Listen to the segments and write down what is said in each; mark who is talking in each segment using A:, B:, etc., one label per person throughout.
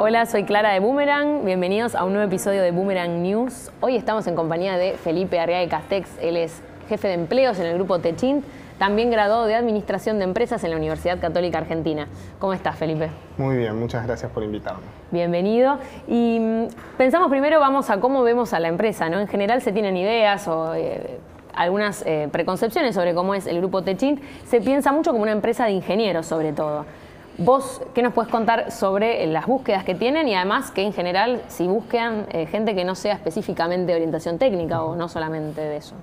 A: Hola, soy Clara de Boomerang. Bienvenidos a un nuevo episodio de Boomerang News. Hoy estamos en compañía de Felipe Arriaga Castex. Él es jefe de empleos en el grupo Techint, también graduado de Administración de Empresas en la Universidad Católica Argentina. ¿Cómo estás, Felipe?
B: Muy bien, muchas gracias por invitarme.
A: Bienvenido. Y mm, pensamos primero, vamos a cómo vemos a la empresa, ¿no? En general se tienen ideas o eh, algunas eh, preconcepciones sobre cómo es el grupo Techint. Se piensa mucho como una empresa de ingenieros, sobre todo. Vos, ¿qué nos puedes contar sobre las búsquedas que tienen y además que en general si buscan eh, gente que no sea específicamente orientación técnica o no solamente de eso?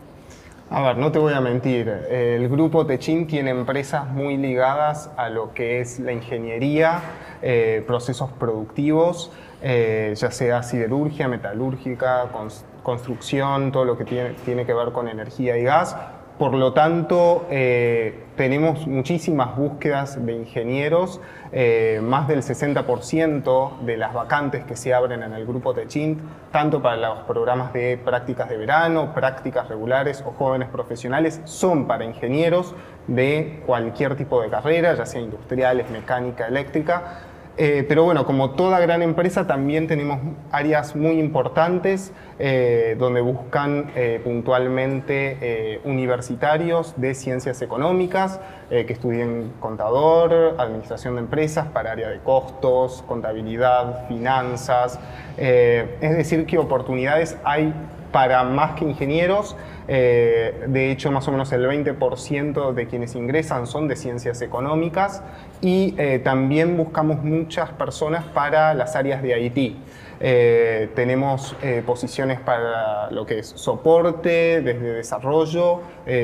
B: A ver, no te voy a mentir, el grupo Techin tiene empresas muy ligadas a lo que es la ingeniería, eh, procesos productivos, eh, ya sea siderurgia, metalúrgica, construcción, todo lo que tiene, tiene que ver con energía y gas, por lo tanto, eh, tenemos muchísimas búsquedas de ingenieros, eh, más del 60% de las vacantes que se abren en el grupo Techint, tanto para los programas de prácticas de verano, prácticas regulares o jóvenes profesionales, son para ingenieros de cualquier tipo de carrera, ya sea industriales, mecánica, eléctrica. Eh, pero bueno, como toda gran empresa, también tenemos áreas muy importantes eh, donde buscan eh, puntualmente universitarios de ciencias económicas que estudien contador, administración de empresas para área de costos, contabilidad, finanzas. es decir, que oportunidades hay para más que ingenieros. de hecho, más o menos el 20% de quienes ingresan son de ciencias económicas y eh, también buscamos muchas personas para las áreas de IT. Eh, tenemos eh, posiciones para lo que es soporte, desde desarrollo,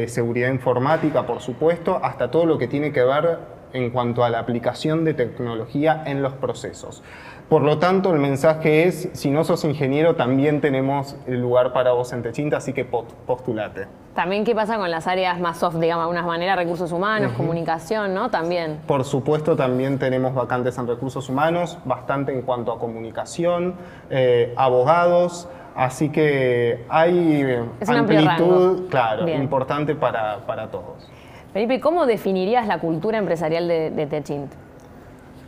B: seguridad informática, por supuesto, hasta todo lo que tiene que ver en cuanto a la aplicación de tecnología en los procesos. Por lo tanto, el mensaje es, si no sos ingeniero, también tenemos el lugar para vos en Techinta, así que postulate.
A: También, ¿qué pasa con las áreas más soft, digamos, de alguna manera, recursos humanos, comunicación, ¿no? También.
B: Por supuesto, también tenemos vacantes en recursos humanos, bastante en cuanto a comunicación, eh, abogados, así que hay amplitud, claro, importante para, todos.
A: Felipe, ¿cómo definirías la cultura empresarial de, de Techint?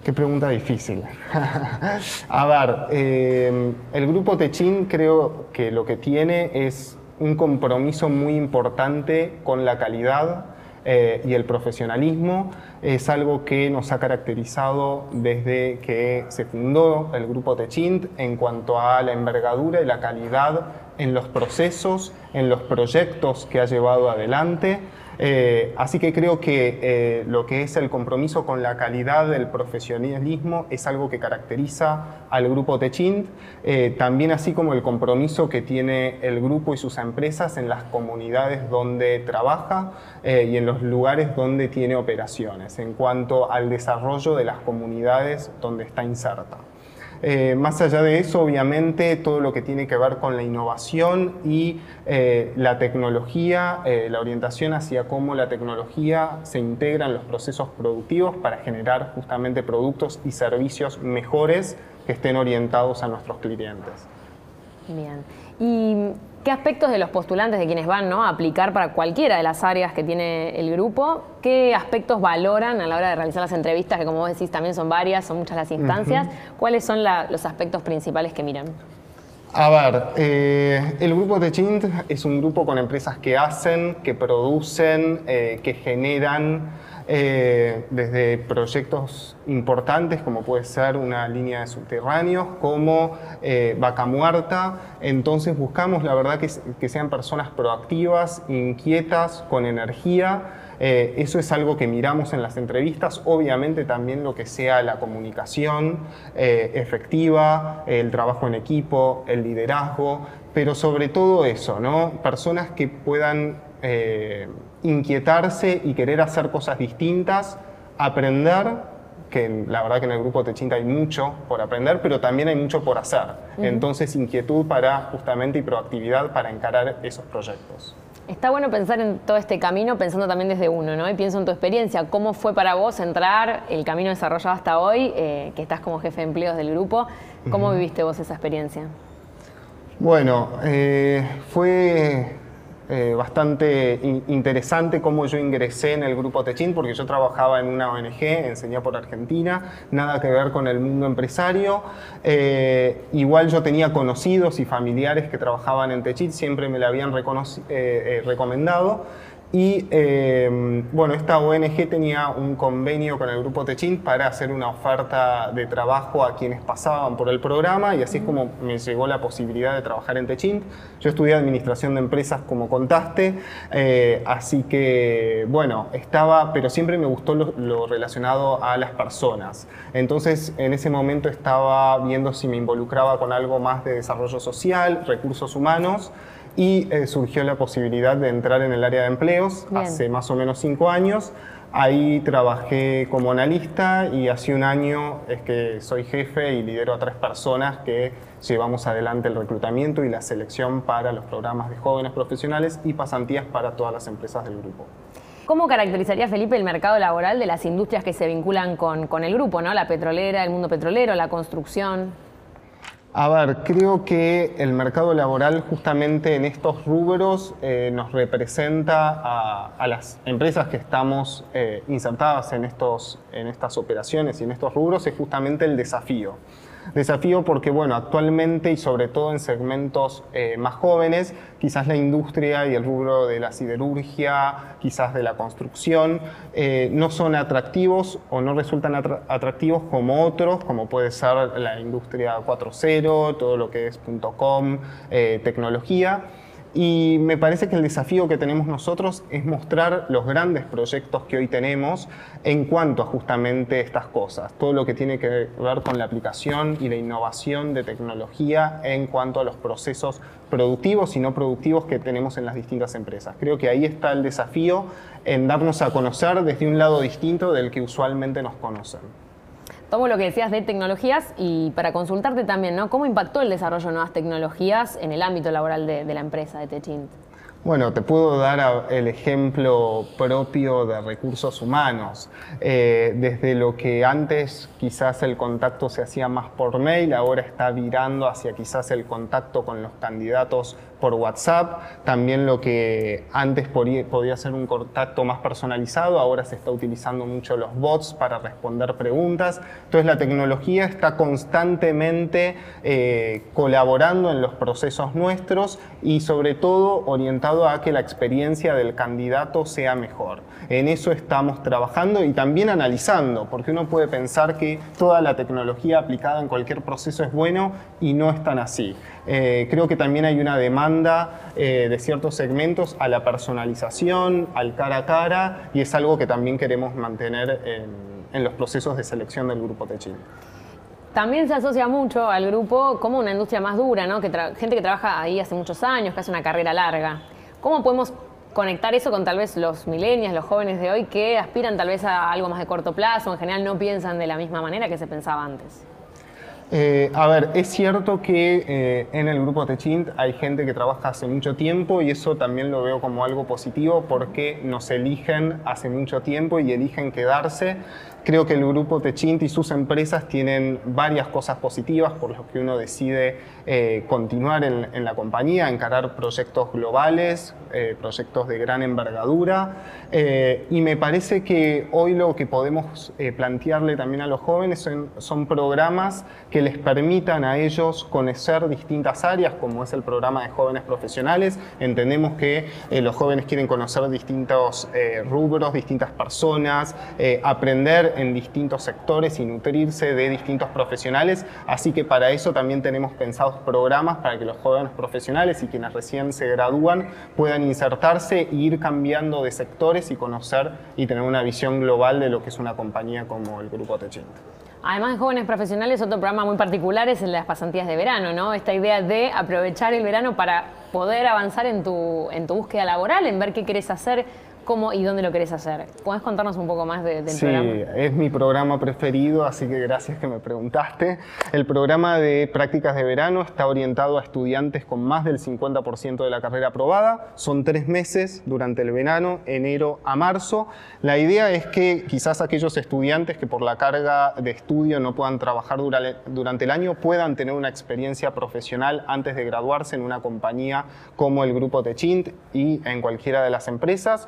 B: Qué pregunta difícil. a ver, eh, el grupo Techin creo que lo que tiene es un compromiso muy importante con la calidad eh, y el profesionalismo. Es algo que nos ha caracterizado desde que se fundó el grupo Techint en cuanto a la envergadura y la calidad en los procesos, en los proyectos que ha llevado adelante. Eh, así que creo que eh, lo que es el compromiso con la calidad del profesionalismo es algo que caracteriza al grupo Techint, eh, también así como el compromiso que tiene el grupo y sus empresas en las comunidades donde trabaja y en los lugares donde tiene operaciones, en cuanto al desarrollo de las comunidades donde está inserta. Eh, más allá de eso, obviamente, todo lo que tiene que ver con la innovación y eh, la tecnología, eh, la orientación hacia cómo la tecnología se integra en los procesos productivos para generar justamente productos y servicios mejores que estén orientados a nuestros clientes.
A: Bien. ¿Y qué aspectos de los postulantes, de quienes van ¿no? a aplicar para cualquiera de las áreas que tiene el grupo, qué aspectos valoran a la hora de realizar las entrevistas, que como vos decís también son varias, son muchas las instancias? ¿Cuáles son los aspectos principales que miran?
B: A ver, eh, el grupo de Chint es un grupo con empresas que hacen, que producen, eh, que generan eh, desde proyectos importantes como puede ser una línea de subterráneos, como eh, Vaca Muerta. Entonces buscamos, la verdad, que, sean personas proactivas, inquietas, con energía. Eh, eso es algo que miramos en las entrevistas, obviamente también lo que sea la comunicación efectiva, el trabajo en equipo, el liderazgo, pero sobre todo eso, ¿no? Personas que puedan inquietarse y querer hacer cosas distintas, aprender, que la verdad que en el grupo Techinta hay mucho por aprender, pero también hay mucho por hacer. Entonces, inquietud para justamente y proactividad para encarar esos proyectos.
A: Está bueno pensar en todo este camino pensando también desde uno, ¿no? Y pienso en tu experiencia, ¿cómo fue para vos entrar, el camino desarrollado hasta hoy, eh, que estás como jefe de empleos del grupo? ¿Cómo viviste vos esa experiencia?
B: Bueno, eh, fue eh, bastante interesante cómo yo ingresé en el grupo Techint, porque yo trabajaba en una ONG, Enseñé por Argentina, nada que ver con el mundo empresario. Eh, igual yo tenía conocidos y familiares que trabajaban en Techint, siempre me la habían eh, recomendado. Y em, bueno, esta ONG tenía un convenio con el grupo Techint para hacer una oferta de trabajo a quienes pasaban por el programa y así es como me llegó la posibilidad de trabajar en Techint. Yo estudié administración de empresas como contaste, eh, así que bueno, estaba, pero siempre me gustó lo, lo relacionado a las personas. Entonces en ese momento estaba viendo si me involucraba con algo más de desarrollo social, recursos humanos y eh, surgió la posibilidad de entrar en el área de empleos hace más o menos cinco años. Ahí trabajé como analista y hace un año es que soy jefe y lidero a tres personas que llevamos adelante el reclutamiento y la selección para los programas de jóvenes profesionales y pasantías para todas las empresas del grupo.
A: ¿Cómo caracterizaría, Felipe, el mercado laboral de las industrias que se vinculan con, con el grupo, ¿no? la petrolera, el mundo petrolero, la construcción?
B: A ver, creo que el mercado laboral justamente en estos rubros eh, nos representa a, las empresas que estamos eh, insertadas en, estos, en estas operaciones y en estos rubros, es justamente el desafío. Desafío porque, bueno, actualmente y sobre todo en segmentos eh, más jóvenes, quizás la industria y el rubro de la siderurgia, quizás de la construcción, eh, no son atractivos o no resultan atractivos como otros, como puede ser la industria 4.0, todo lo que es .com, eh, tecnología. Y me parece que el desafío que tenemos nosotros es mostrar los grandes proyectos que hoy tenemos en cuanto a justamente estas cosas, todo lo que tiene que ver con la aplicación y la innovación de tecnología en cuanto a los procesos productivos y no productivos que tenemos en las distintas empresas. Creo que ahí está el desafío en darnos a conocer desde un lado distinto del que usualmente nos conocen
A: tomo lo que decías de tecnologías y para consultarte también, ¿no? ¿Cómo impactó el desarrollo de nuevas tecnologías en el ámbito laboral de, la empresa de Techint?
B: Bueno, te puedo dar el ejemplo propio de recursos humanos. Eh, desde lo que antes quizás el contacto se hacía más por mail, ahora está virando hacia quizás el contacto con los candidatos por WhatsApp, también lo que antes podía ser un contacto más personalizado, ahora se está utilizando mucho los bots para responder preguntas. Entonces la tecnología está constantemente eh, colaborando en los procesos nuestros y sobre todo orientado a que la experiencia del candidato sea mejor. En eso estamos trabajando y también analizando, porque uno puede pensar que toda la tecnología aplicada en cualquier proceso es bueno y no es tan así. Eh, creo que también hay una demanda eh, de ciertos segmentos a la personalización, al cara a cara, y es algo que también queremos mantener en, los procesos de selección del grupo Techin.
A: También se asocia mucho al grupo como una industria más dura, ¿no? que gente que trabaja ahí hace muchos años, que hace una carrera larga. ¿Cómo podemos conectar eso con tal vez los millennials, los jóvenes de hoy que aspiran tal vez a algo más de corto plazo, en general no piensan de la misma manera que se pensaba antes?
B: Eh, a ver, es cierto que eh, en el grupo Techint hay gente que trabaja hace mucho tiempo y eso también lo veo como algo positivo porque nos eligen hace mucho tiempo y eligen quedarse. Creo que el grupo Techint y sus empresas tienen varias cosas positivas por las que uno decide eh, continuar en, la compañía, encarar proyectos globales, proyectos de gran envergadura. Y me parece que hoy lo que podemos plantearle también a los jóvenes son, programas que les permitan a ellos conocer distintas áreas, como es el programa de jóvenes profesionales. Entendemos que los jóvenes quieren conocer distintos rubros, distintas personas, aprender en distintos sectores y nutrirse de distintos profesionales, así que para eso también tenemos pensados programas para que los jóvenes profesionales y quienes recién se gradúan puedan insertarse e ir cambiando de sectores y conocer y tener una visión global de lo que es una compañía como el Grupo Techint.
A: Además de jóvenes profesionales, otro programa muy particular es las pasantías de verano, ¿no? Esta idea de aprovechar el verano para poder avanzar en tu, en tu búsqueda laboral, en ver qué quieres hacer cómo y dónde lo querés hacer. ¿Puedes contarnos un poco más del programa?
B: Sí, es mi programa preferido, así que gracias que me preguntaste. El programa de prácticas de verano está orientado a estudiantes con más del 50% de la carrera aprobada. Son tres meses durante el verano, enero a marzo. La idea es que quizás aquellos estudiantes que por la carga de estudio no puedan trabajar durante el año puedan tener una experiencia profesional antes de graduarse en una compañía como el Grupo Techint y en cualquiera de las empresas.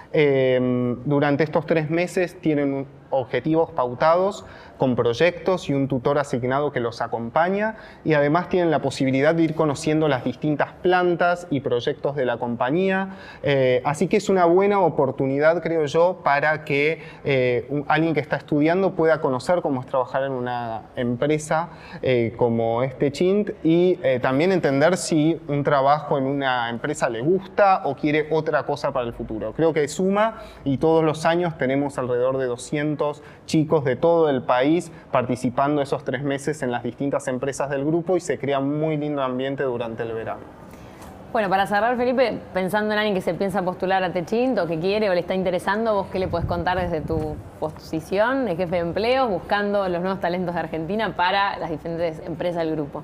B: Em, durante estos tres meses tienen objetivos pautados con proyectos y un tutor asignado que los acompaña y además tienen la posibilidad de ir conociendo las distintas plantas y proyectos de la compañía. Eh, así que es una buena oportunidad, creo yo, para que eh, alguien que está estudiando pueda conocer cómo es trabajar en una empresa eh, como este Chint y también entender si un trabajo en una empresa le gusta o quiere otra cosa para el futuro. Creo que suma y todos los años tenemos alrededor de 200 chicos de todo el país participando esos tres meses en las distintas empresas del grupo y se crea un muy lindo ambiente durante el verano.
A: Bueno, para cerrar, Felipe, pensando en alguien que se piensa postular a Techint o que quiere o le está interesando, ¿vos qué le puedes contar desde tu posición de jefe de empleo, buscando los nuevos talentos de Argentina para las diferentes empresas del grupo?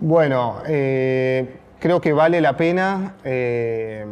B: Bueno, eh, Creo que vale la pena. Eh,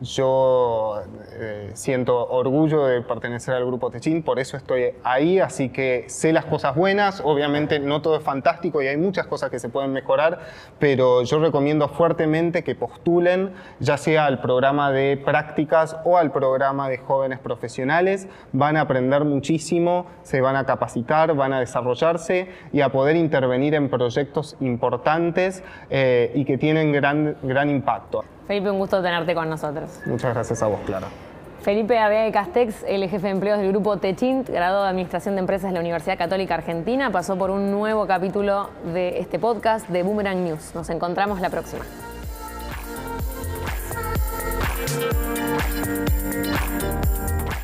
B: yo eh, siento orgullo de pertenecer al grupo Techín, por eso estoy ahí, así que sé las cosas buenas. Obviamente no todo es fantástico y hay muchas cosas que se pueden mejorar, pero yo recomiendo fuertemente que postulen, ya sea al programa de prácticas o al programa de jóvenes profesionales. Van a aprender muchísimo, se van a capacitar, van a desarrollarse y a poder intervenir en proyectos importantes eh, y que tienen gran gran, impacto.
A: Felipe, un gusto tenerte con nosotros.
B: Muchas gracias a vos, Clara.
A: Felipe de Castex, el jefe de empleos del grupo Techint, graduado de Administración de Empresas de la Universidad Católica Argentina, pasó por un nuevo capítulo de este podcast de Boomerang News. Nos encontramos la próxima.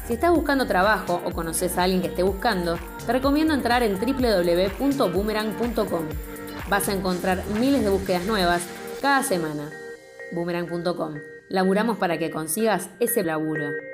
A: Si estás buscando trabajo o conoces a alguien que esté buscando, te recomiendo entrar en www.boomerang.com. Vas a encontrar miles de búsquedas nuevas cada semana. Boomerang.com. Laburamos para que consigas ese laburo.